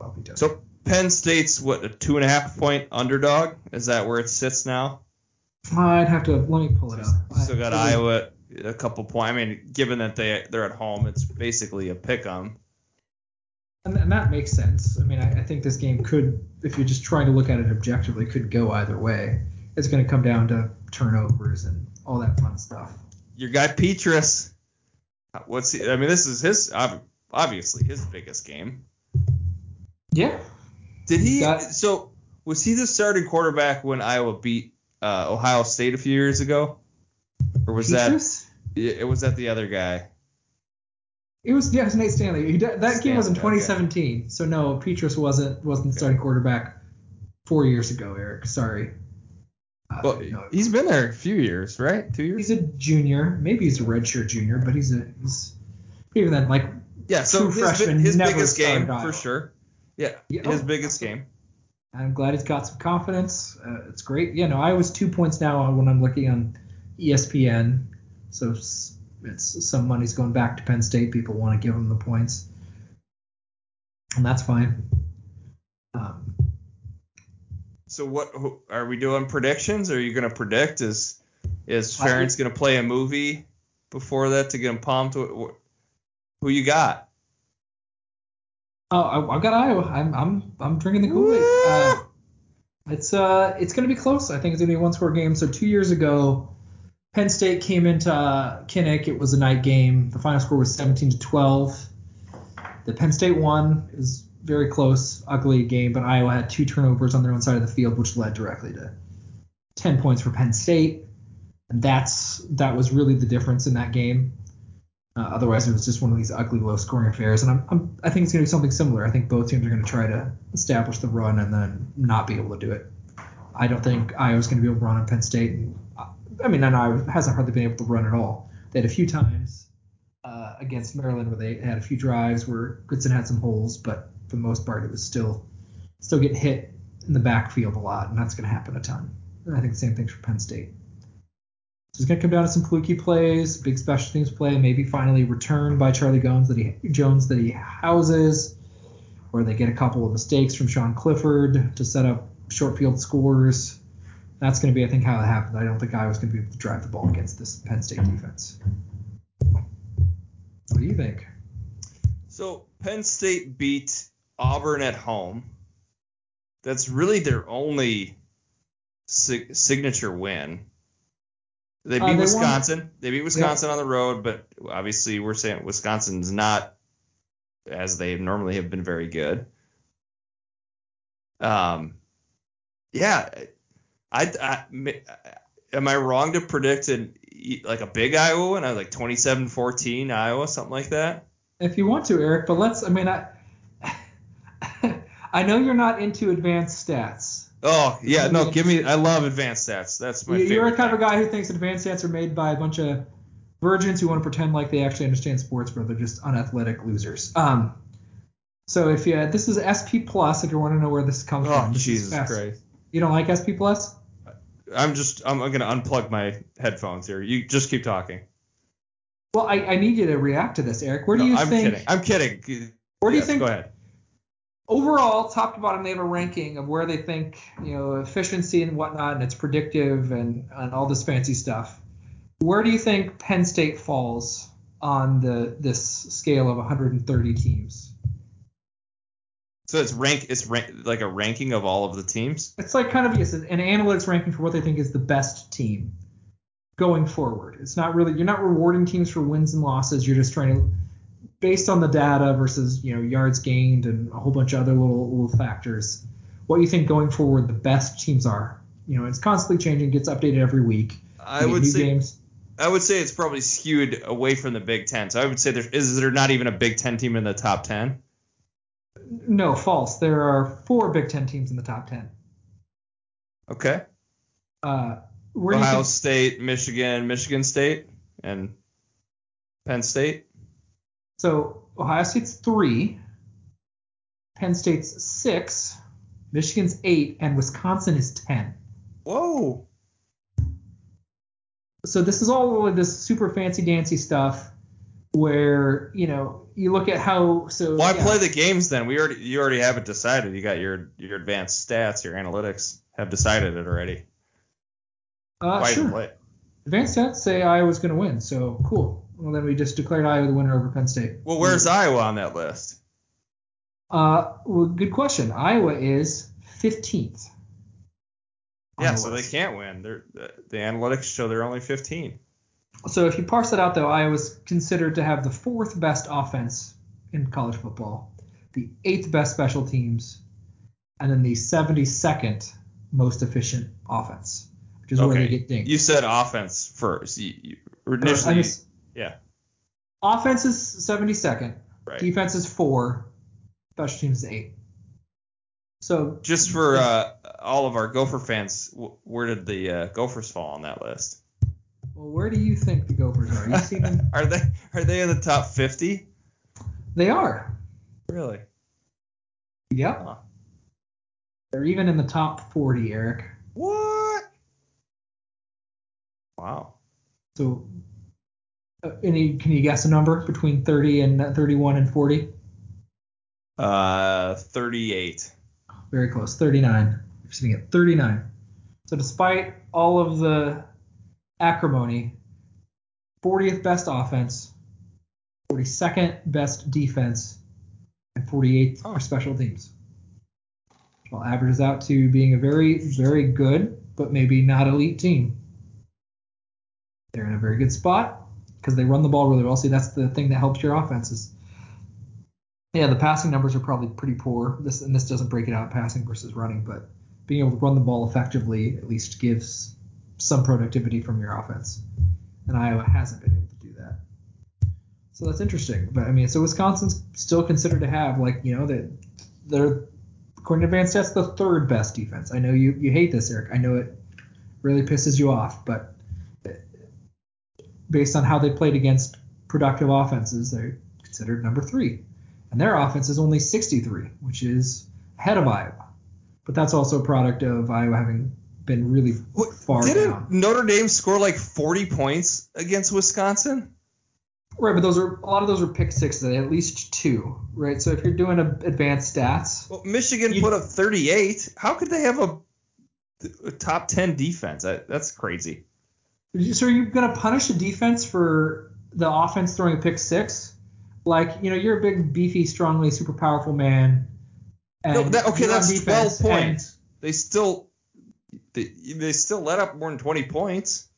I'll be done. So Penn State's what a two and a half point underdog. Is that where it sits now? I'd have to let me pull it up. Still got I, Iowa a couple points. I mean, given that they they're at home, it's basically a pick 'em. And, and that makes sense. I mean, I, I think this game could, if you're just trying to look at it objectively, could go either way. It's going to come down to turnovers and all that fun stuff. Your guy Petras. What's he? I mean, this is his obviously his biggest game. Yeah. Did he? Got- so was he the starting quarterback when Iowa beat uh, Ohio State a few years ago, or was Petras? that? It was that the other guy. It was yeah, it was Nate Stanley. He, that game was in Stanley, okay. 2017. So no, Petras wasn't wasn't starting quarterback four years ago. Eric, sorry. Uh, Well, no. he's been there a few years, right? Two years. he's a junior. Maybe he's a redshirt junior, but he's a he's even then like Yeah, so his, freshman his biggest game for sure. Yeah, Yeah, his oh, biggest game. I'm glad he's got some confidence. Uh, it's great. Yeah, no, I was two points now when I'm looking on ESPN. So it's some money's going back to Penn State. People want to give them the points, and that's fine. Um, So what who, are we doing predictions? Are you going to predict? Is is I- Ferentz going to play a movie before that to get him pumped? Wh- wh- Who you got? oh, I, I've got Iowa. I'm I'm I'm drinking the Kool-Aid. Uh, it's uh it's going to be close. I think it's going to be a one-score game. So two years ago, Penn State came into uh, Kinnick. It was a night game. The final score was 17 to 12. The Penn State won. It was very close, ugly game, but Iowa had two turnovers on their own side of the field, which led directly to 10 points for Penn State. And that's that was really the difference in that game. Uh, otherwise, it was just one of these ugly, low-scoring affairs. And I'm, I'm, I think it's going to be something similar. I think both teams are going to try to establish the run and then not be able to do it. I don't think Iowa's going to be able to run on Penn State. And, I mean, and Iowa hasn't hardly been able to run at all. They had a few times uh, against Maryland where they had a few drives where Goodson had some holes, but for the most part, it was still still getting hit in the backfield a lot, and that's going to happen a ton. And I think the same thing's for Penn State. So it's going to come down to some fluky plays, big special teams play, maybe finally return by Charlie Jones that he Jones that he houses, or they get a couple of mistakes from Sean Clifford to set up short field scores. That's going to be, I think, how it happened. I don't think Iowa's going to be able to drive the ball against this Penn State defense. What do you think? So Penn State beat Auburn at home. That's really their only sig- signature win. They Uh, beat they won- Wisconsin. They beat Wisconsin on the road, but obviously we're saying Wisconsin's not as they normally have been very good. Um, yeah, I, I am I wrong to predict an like a big Iowa win? I was like 27-14 Iowa, something like that. If you want to, Eric, but let's. I mean, I. I know you're not into advanced stats. Oh yeah, no, give me. I love advanced stats. That's my You- favorite. You're a kind of a guy who thinks advanced stats are made by a bunch of virgins who want to pretend like they actually understand sports, but they're just unathletic losers. Um, so if you this is SP plus, if you want to know where this comes Oh from, Jesus. Christ! You don't like SP plus? I'm just. I'm, gonna unplug my headphones here. You just keep talking. Well, I, I need you to react to this, Eric. Where do No, you I'm think? kidding. I'm kidding. Where do you think Go ahead. overall, top to bottom, they have a ranking of where they think you know efficiency and whatnot, and it's predictive and, and all this fancy stuff. Where do you think Penn State falls on the this scale of 130 teams. So it's rank. It's rank, like a ranking of all of the teams. It's like kind of yes, an analytics ranking for what they think is the best team going forward. It's not really you're not rewarding teams for wins and losses. You're just trying to based on the data versus you know yards gained and a whole bunch of other little little factors. What you think going forward the best teams are. You know, it's constantly changing, gets updated every week. I would say. games. I would say it's probably skewed away from the Big Ten. So I would say there is there not even a Big Ten team in the top ten. No, false. There are four Big Ten teams in the top ten. Okay. Uh, where do you Ohio State, Michigan, Michigan State, and Penn State. so Ohio State's three, Penn State's six, Michigan's eight, and Wisconsin is ten. Whoa. so this is all this super fancy dancy stuff where you know you look at how so Why yeah. play the games then? We already you already have it decided. You got your your advanced stats, your analytics have decided it already. uh, Why sure. play advanced stats say Iowa's going to win so cool well then we just declared Iowa the winner over Penn State Well, where's Iowa on that list? uh well good question Iowa is 15th on Yeah, the so they can't win. They're, the, the analytics show they're only 15. So if you parse it out though Iowa's considered to have the fourth best offense in college football the eighth best special teams and then the 72nd most efficient offense which is where they get dinged You said offense first. You, you, initially, miss- yeah, offense is 72nd, right. defense is four, special teams is eight. So Just for uh, all of our Gopher fans, where did the uh, Gophers fall on that list? Well, where do you think the Gophers are? You see them? are they are they in the top 50? they are. Really? Yep. Huh. They're even in the top 40, Eric. What? Wow. So, uh, any can you guess a number between 30 and uh, 31 and 40? Uh, 38. Very close. 39. You're sitting at 39. So despite all of the acrimony, 40th best offense, 42nd best defense, and 48th Oh. for special teams. Well, averages out to being a very, very good, but maybe not elite team. They're in a very good spot because they run the ball really well. See, that's the thing that helps your offenses. Yeah, the passing numbers are probably pretty poor. This and this doesn't break it out passing versus running, but being able to run the ball effectively at least gives some productivity from your offense. And Iowa hasn't been able to do that. So that's interesting. But I mean, so Wisconsin's still considered to have like you know that they're according to advanced stats the third best defense. I know you you hate this, Eric. I know it really pisses you off, but based on how they played against productive offenses, they're considered number three. And their offense is only 63, which is ahead of Iowa. But that's also a product of Iowa having been really far didn't down. Notre Dame score like 40 points against Wisconsin? Right, but those are a lot of those are pick sixes, at least two, right? So if you're doing a, advanced stats, Well, Michigan You- put up 38. How could they have a, a top 10 defense? That, that's crazy. so are you going to punish the defense for the offense throwing a pick six? Like, you know, you're a big, beefy, strongly, super powerful man. And No, that, okay, that's defense 12 and- points. They still they, they still let up more than 20 points.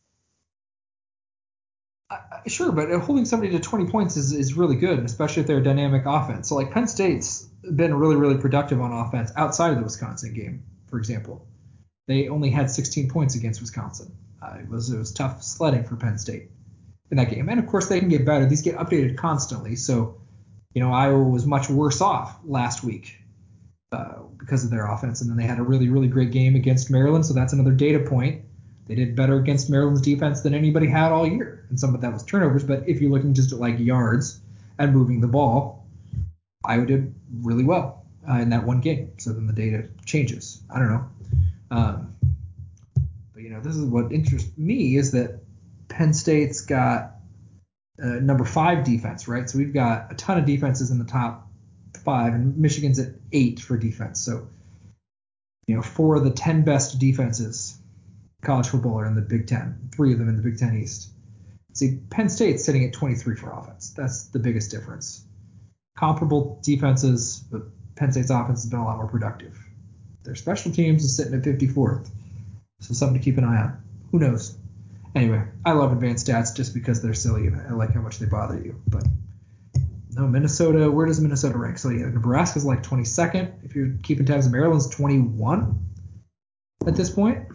Uh, Sure, but holding somebody to 20 points is, is really good, especially if they're a dynamic offense. So, like, Penn State's been really, really productive on offense outside of the Wisconsin game, for example. They only had 16 points against Wisconsin. Uh, it was it was tough sledding for Penn State in that game. And of course, they can get better. These get updated constantly. So, you know, Iowa was much worse off last week uh, because of their offense, and then they had a really, really great game against Maryland. So that's another data point. They did better against Maryland's defense than anybody had all year, and some of that was turnovers. But if you're looking just at like yards and moving the ball, Iowa did really well uh, in that one game. So then the data changes. I don't know. Um, but you know, this is what interests me is that Penn State's got uh, number five defense, right? So we've got a ton of defenses in the top five, and Michigan's at eight for defense. So you know, four of the ten best defenses college football are in the Big Ten. Three of them in the Big Ten East. See, Penn State's sitting at 23 for offense. That's the biggest difference. Comparable defenses, but Penn State's offense has been a lot more productive. Their special teams is sitting at 54th. So something to keep an eye on. Who knows? Anyway, I love advanced stats just because they're silly and I like how much they bother you. But no, Minnesota, where does Minnesota rank? So yeah, Nebraska's like 22nd. If you're keeping tabs, Maryland's 21 at this point.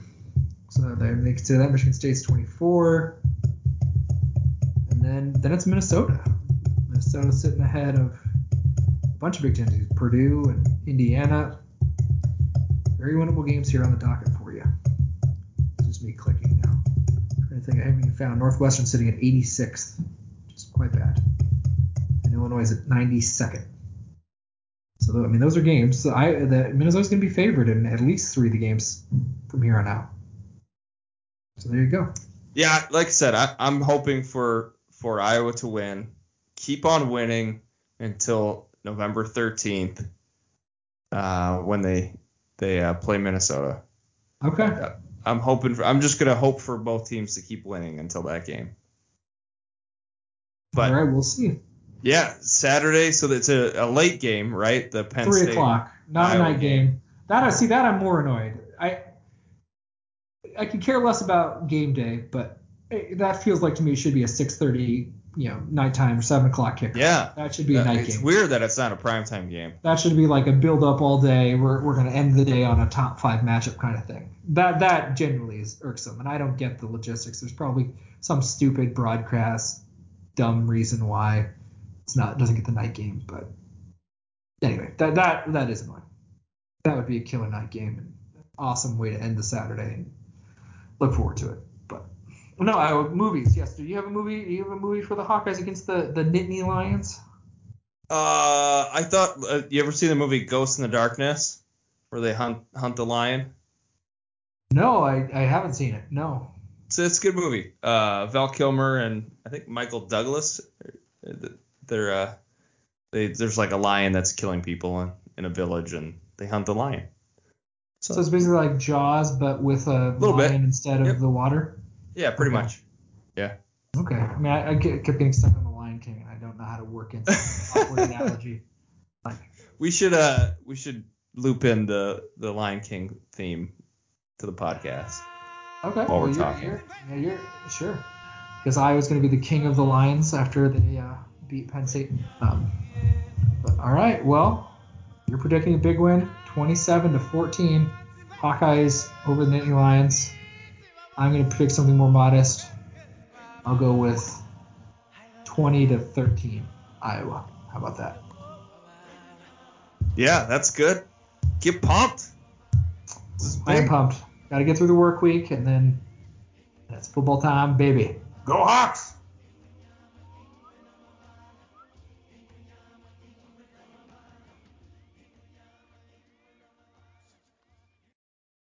So they, they consider that Michigan State's 24. And then then it's Minnesota. Minnesota's sitting ahead of a bunch of Big Ten teams, Purdue and Indiana. Very winnable games here on the docket for you. It's just me clicking now. trying to think, I haven't even found Northwestern sitting at 86th, which is quite bad. And Illinois is at 92nd. So I mean, those are games. So I the Minnesota's going to be favored in at least three of the games from here on out. So there you go. Yeah, like I said, I, I'm hoping for for Iowa to win, keep on winning until November 13th, uh, when they they uh, play Minnesota. Okay. I'm hoping for. I'm just gonna hope for both teams to keep winning until that game. But All right, we'll see. Yeah, Saturday, so it's a, a late game, right? The Penn Three State. o'clock, not Iowa a night game. That I see. That I'm more annoyed. I I could care less about game day, but it, that feels like to me it should be a 6:30, you know, nighttime or seven o'clock kick. Yeah, that should be a Uh, night it's game. It's weird that it's not a primetime game. That should be like a build up all day. We're, we're gonna end the day on a top five matchup kind of thing. That that generally is irksome, and I don't get the logistics. There's probably some stupid broadcast dumb reason why it's not doesn't get the night game. But anyway, that that that is annoying. That would be a killer night game and awesome way to end the Saturday. And look forward to it. But no, I, movies. Yes. Do you have a movie? Do you have a movie for the Hawkeyes against the the Nittany Lions? Uh, I thought uh, you ever seen the movie Ghost and the Darkness, where they hunt hunt the lion? No, I, I haven't seen it. No. It's, it's a good movie. Uh, Val Kilmer and I think Michael Douglas. They're uh, they there's like a lion that's killing people in, in a village, and they hunt the lion. So it's basically like Jaws, but with a Little bit. lion instead of Yep. the water. Yeah, pretty Okay. much. Yeah. Okay. I mean, I, I kept getting stuck on the Lion King, and I don't know how to work into awkward analogy. Like, We should uh we should loop in the the Lion King theme to the podcast. okay. While we're well, you're, talking. You're, yeah, you're sure. Because I was going to be the king of the Lions after they uh, beat Penn State. Um, but all right. Well, you're predicting a big win, 27 to 14. Hawkeyes over the Nittany Lions. I'm going to predict something more modest. I'll go with 20 to 13 Iowa. How about that? Yeah, that's good. Get pumped. I am pumped. Got to get through the work week, and then that's football time, baby. Go Hawks!